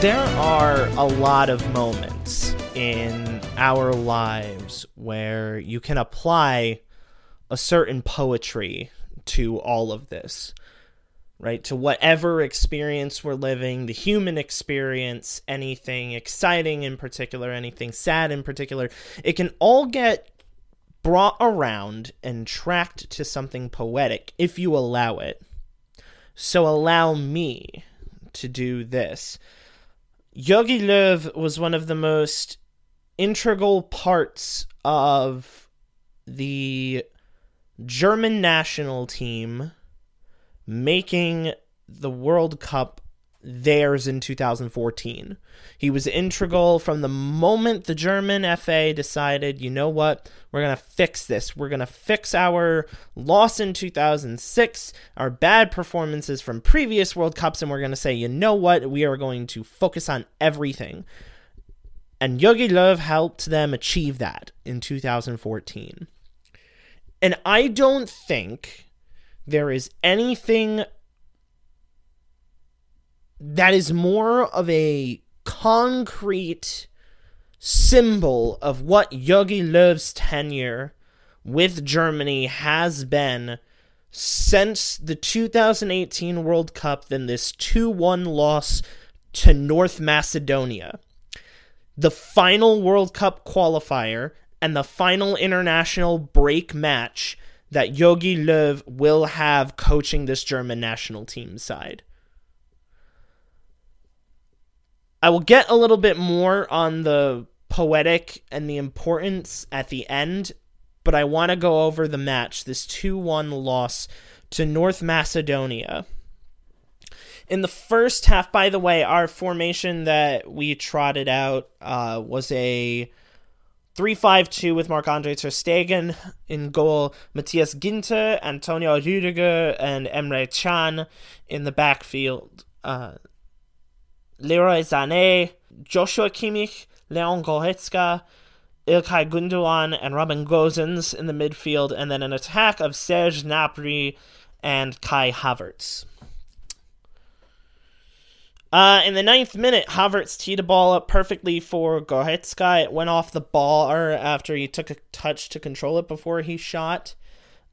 There are a lot of moments in our lives where you can apply a certain poetry to all of this, right? To whatever experience we're living, the human experience, anything exciting in particular, anything sad in particular, it can all get brought around and tracked to something poetic if you allow it. So allow me to do this. Jogi Löw was one of the most integral parts of the German national team making the World Cup theirs in 2014. He was integral from the moment the German FA decided, you know what, we're going to fix this. We're going to fix our loss in 2006, our bad performances from previous World Cups, and we're going to say, you know what, we are going to focus on everything. And Jogi Löw helped them achieve that in 2014. And I don't think there is anything that is more of a concrete symbol of what Jogi Löw's tenure with Germany has been since the 2018 World Cup than this 2 1 loss to North Macedonia. The final World Cup qualifier and the final international break match that Jogi Löw will have coaching this German national team side. I will get a little bit more on the poetic and the importance at the end, but I want to go over the match, this 2 1 loss to North Macedonia. In the first half, by the way, our formation that we trotted out uh, was a 3 5 2 with Marc Andre Ter Stegen in goal, Matthias Ginter, Antonio Rüdiger, and Emre Can in the backfield. Uh, Leroy Sané, Joshua Kimmich, Leon Goretzka, Ilkay Gundogan, and Robin Gosens in the midfield, and then an attack of Serge Gnabry and Kai Havertz. Uh, in the ninth minute, Havertz teed a ball up perfectly for Goretzka. It went off the bar after he took a touch to control it before he shot.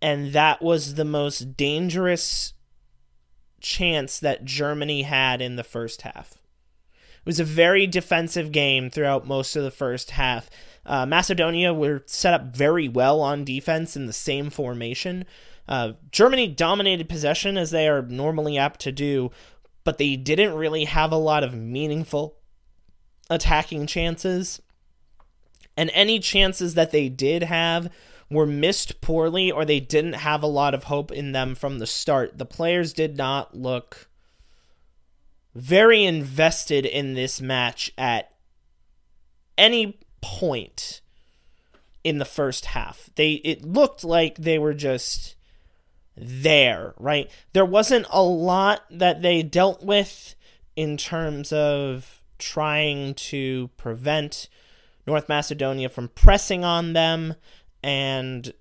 And that was the most dangerous chance that Germany had in the first half was a very defensive game throughout most of the first half. Uh, Macedonia were set up very well on defense in the same formation. Uh, Germany dominated possession as they are normally apt to do, but they didn't really have a lot of meaningful attacking chances. And any chances that they did have were missed poorly or they didn't have a lot of hope in them from the start. The players did not look very invested in this match at any point in the first half. They it looked like they were just there, right? There wasn't a lot that they dealt with in terms of trying to prevent North Macedonia from pressing on them and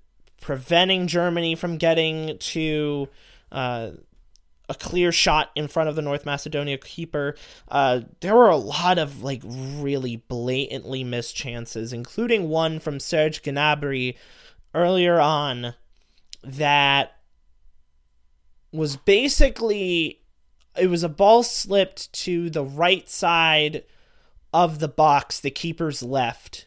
preventing Germany from getting to uh, a clear shot in front of the North Macedonia keeper. Uh, there were a lot of like really blatantly missed chances, including one from Serge Gnabry earlier on that was basically it was a ball slipped to the right side of the box, the keeper's left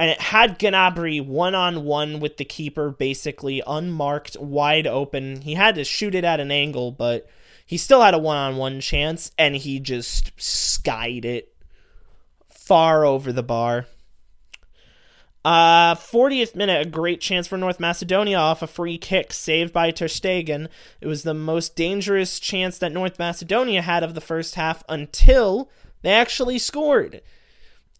and it had Gnabry one on one with the keeper, basically unmarked, wide open. He had to shoot it at an angle, but he still had a one on one chance, and he just skied it far over the bar. Uh, 40th minute, a great chance for North Macedonia off a free kick saved by Ter Stegen. It was the most dangerous chance that North Macedonia had of the first half until they actually scored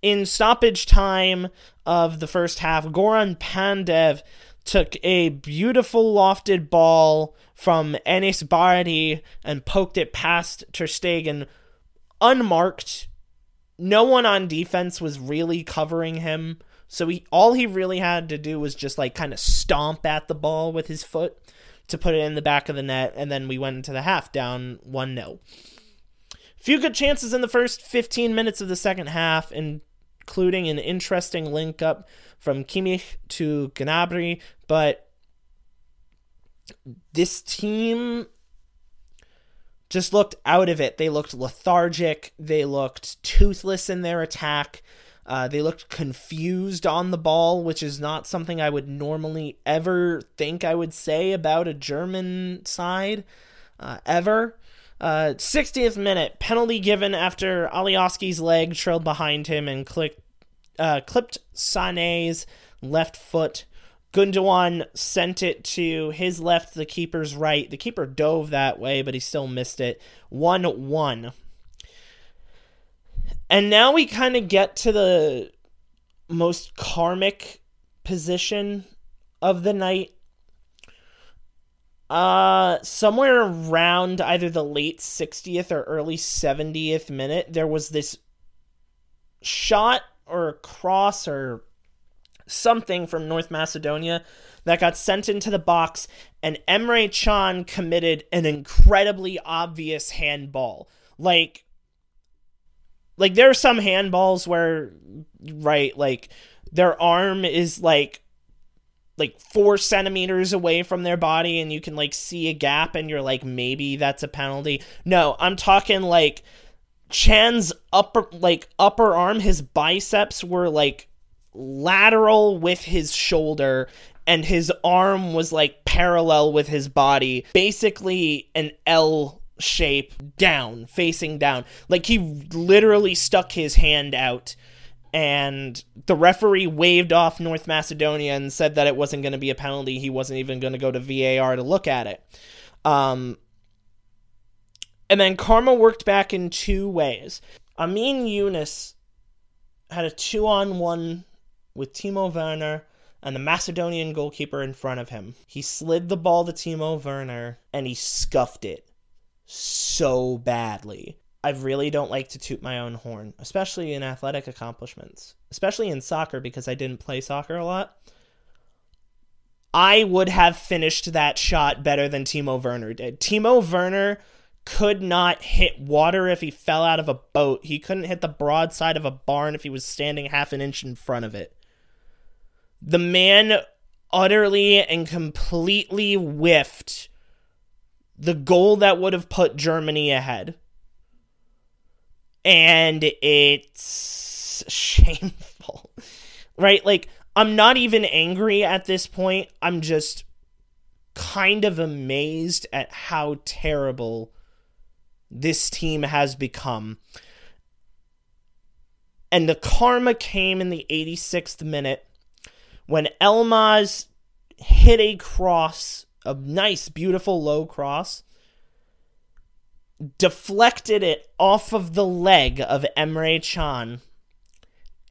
in stoppage time of the first half, Goran Pandev took a beautiful lofted ball from Enis Bardi and poked it past Ter Stegen unmarked. No one on defense was really covering him. So he all he really had to do was just like kind of stomp at the ball with his foot to put it in the back of the net and then we went into the half down 1-0. Few good chances in the first 15 minutes of the second half, including an interesting link up from Kimmich to Gnabry, but this team just looked out of it. They looked lethargic. They looked toothless in their attack. Uh, they looked confused on the ball, which is not something I would normally ever think I would say about a German side, uh, ever. Uh, 60th minute, penalty given after Alioski's leg trailed behind him and clicked, uh, clipped Sané's left foot. Gundogan sent it to his left, the keeper's right. The keeper dove that way, but he still missed it. 1 1. And now we kind of get to the most karmic position of the night. Uh, somewhere around either the late 60th or early 70th minute, there was this shot or cross or something from North Macedonia that got sent into the box, and Emre Can committed an incredibly obvious handball. Like, like there are some handballs where, right, like their arm is like like four centimeters away from their body and you can like see a gap and you're like maybe that's a penalty no i'm talking like Can's upper like upper arm his biceps were like lateral with his shoulder and his arm was like parallel with his body, basically an L shape down, facing down. Like he literally stuck his hand out and the referee waved off North Macedonia and said that it wasn't going to be a penalty. He wasn't even going to go to VAR to look at it. Um, and then Karma worked back in two ways. Amin Younes had a two on one with Timo Werner and the Macedonian goalkeeper in front of him. He slid the ball to Timo Werner and he scuffed it so badly. I really don't like to toot my own horn, especially in athletic accomplishments, especially in soccer because I didn't play soccer a lot. I would have finished that shot better than Timo Werner did. Timo Werner could not hit water if he fell out of a boat. He couldn't hit the broadside of a barn if he was standing half an inch in front of it. The man utterly and completely whiffed the goal that would have put Germany ahead. And it's shameful. Right? Like, I'm not even angry at this point. I'm just kind of amazed at how terrible this team has become. And the karma came in the 86th minute when Elmas hit a cross, a nice, beautiful low cross, deflected it off of the leg of Emre Can,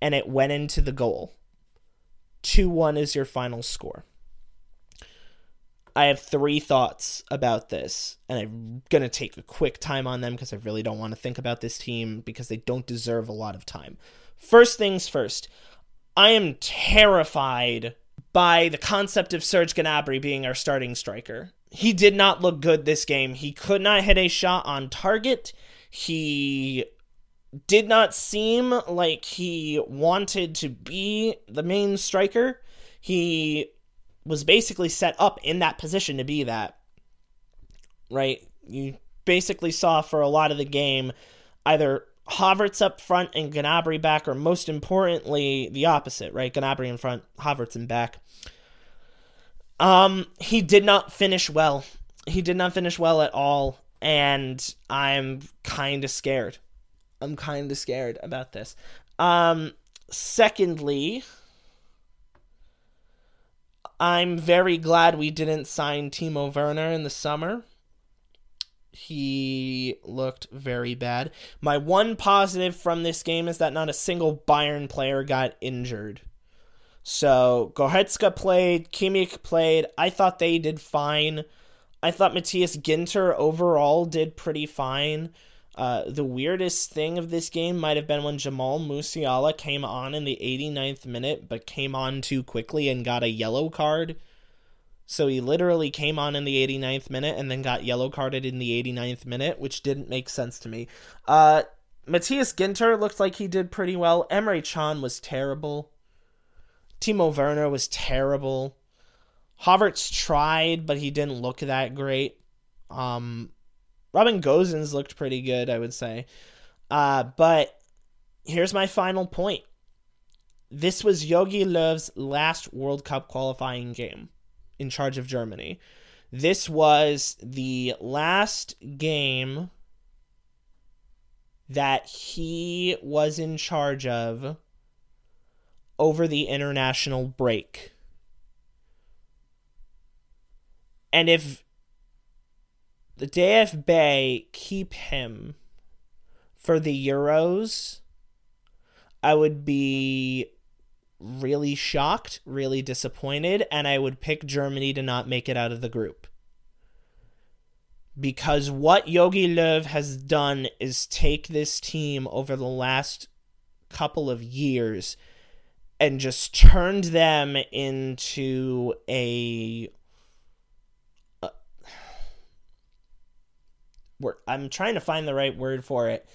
and it went into the goal. 2 1 is your final score. I have three thoughts about this, and I'm going to take a quick time on them because I really don't want to think about this team because they don't deserve a lot of time. First things first, I am terrified by the concept of Serge Gnabry being our starting striker. He did not look good this game. He could not hit a shot on target. He did not seem like he wanted to be the main striker. He was basically set up in that position to be that. Right? You basically saw for a lot of the game either Havertz up front and Gnabry back, or most importantly, the opposite, right? Gnabry in front, Havertz in back. Um, he did not finish well. He did not finish well at all, and I'm kind of scared. I'm kind of scared about this. Um, secondly, I'm very glad we didn't sign Timo Werner in the summer he looked very bad. My one positive from this game is that not a single Bayern player got injured. So Goretzka played, Kimmich played. I thought they did fine. I thought Matthias Ginter overall did pretty fine. Uh, the weirdest thing of this game might have been when Jamal Musiala came on in the 89th minute, but came on too quickly and got a yellow card. So he literally came on in the 89th minute and then got yellow carded in the 89th minute, which didn't make sense to me. Uh, Matthias Ginter looked like he did pretty well. Emre Can was terrible. Timo Werner was terrible. Havertz tried, but he didn't look that great. Um, Robin Gosens looked pretty good, I would say. Uh, but here's my final point. This was Jogi Löw's last World Cup qualifying game in charge of Germany. This was the last game that he was in charge of over the international break. And if the DFB keep him for the Euros, I would be really shocked, really disappointed, and I would pick Germany to not make it out of the group. Because what Jogi Löw has done is take this team over the last couple of years and just turned them into a uh, I'm trying to find the right word for it.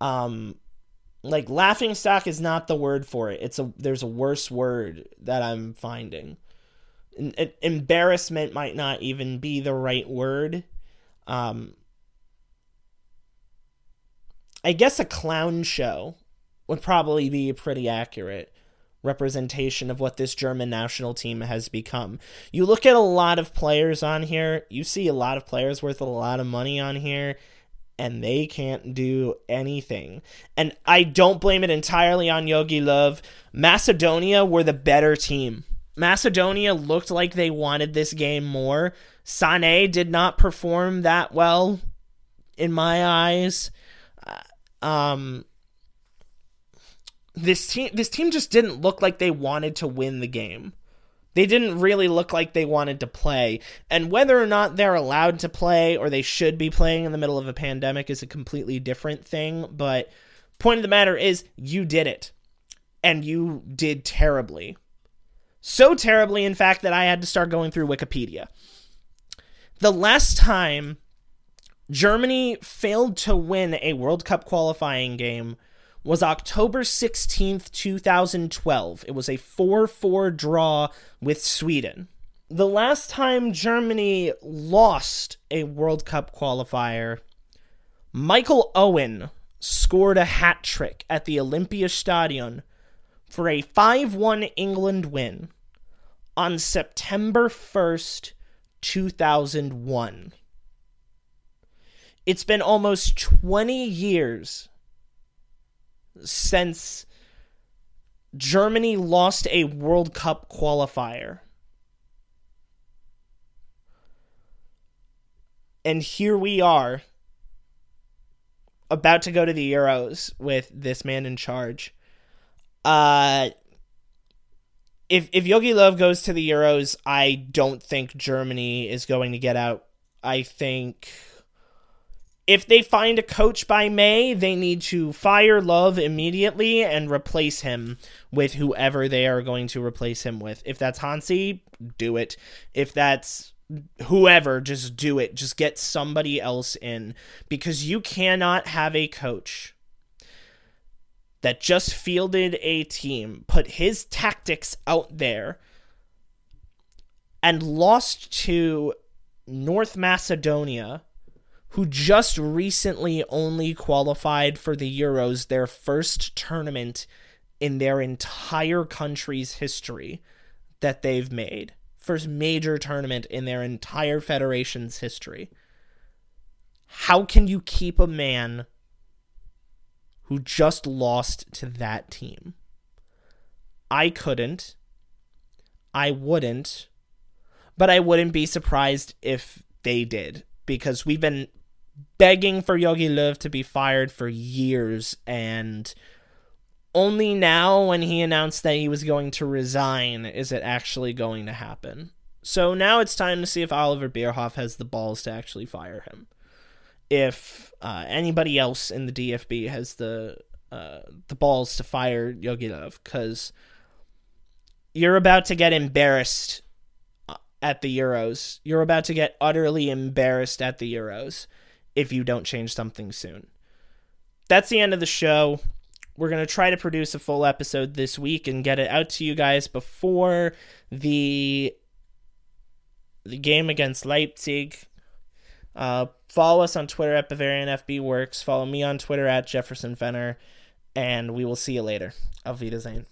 Um, like laughing stock is not the word for it. It's a there's a worse word that I'm finding. embarrassment might not even be the right word. Um, I guess a clown show would probably be pretty accurate representation of what this German national team has become. You look at a lot of players on here, you see a lot of players worth a lot of money on here and they can't do anything. And I don't blame it entirely on Jogi Löw. Macedonia were the better team. Macedonia looked like they wanted this game more. Sané did not perform that well in my eyes. Uh, um this team this team just didn't look like they wanted to win the game. They didn't really look like they wanted to play. And whether or not they're allowed to play or they should be playing in the middle of a pandemic is a completely different thing. But point of the matter is, you did it. And you did terribly. So terribly, in fact, that I had to start going through Wikipedia. The last time Germany failed to win a World Cup qualifying game was October 16th, 2012. It was a 4 4 draw with Sweden. The last time Germany lost a World Cup qualifier, Michael Owen scored a hat trick at the Olympiastadion for a 5 1 England win on September 1st, 2001. It's been almost 20 years since Germany lost a World Cup qualifier. And here we are about to go to the Euros with this man in charge. Uh if if Jogi Löw goes to the Euros, I don't think Germany is going to get out. I think if they find a coach by May, they need to fire Löw immediately and replace him with whoever they are going to replace him with. If that's Hansi, do it. If that's whoever, just do it. Just get somebody else in because you cannot have a coach that just fielded a team, put his tactics out there, and lost to North Macedonia who just recently only qualified for the Euros, their first tournament in their entire country's history that they've made. First major tournament in their entire federation's history. How can you keep a man who just lost to that team? I couldn't. I wouldn't. But I wouldn't be surprised if they did because we've been begging for Jogi Löw to be fired for years and only now when he announced that he was going to resign is it actually going to happen. So now it's time to see if Oliver Bierhoff has the balls to actually fire him. If uh, anybody else in the DFB has the uh, the balls to fire Jogi Löw, because you're about to get embarrassed at the Euros. You're about to get utterly embarrassed at the Euros if you don't change something soon. That's the end of the show. We're going to try to produce a full episode this week and get it out to you guys before the the game against Leipzig. Uh, follow us on Twitter at Bavarian FB Works. Follow me on Twitter at Jefferson Fenner. And we will see you later. Auf Wiedersehen.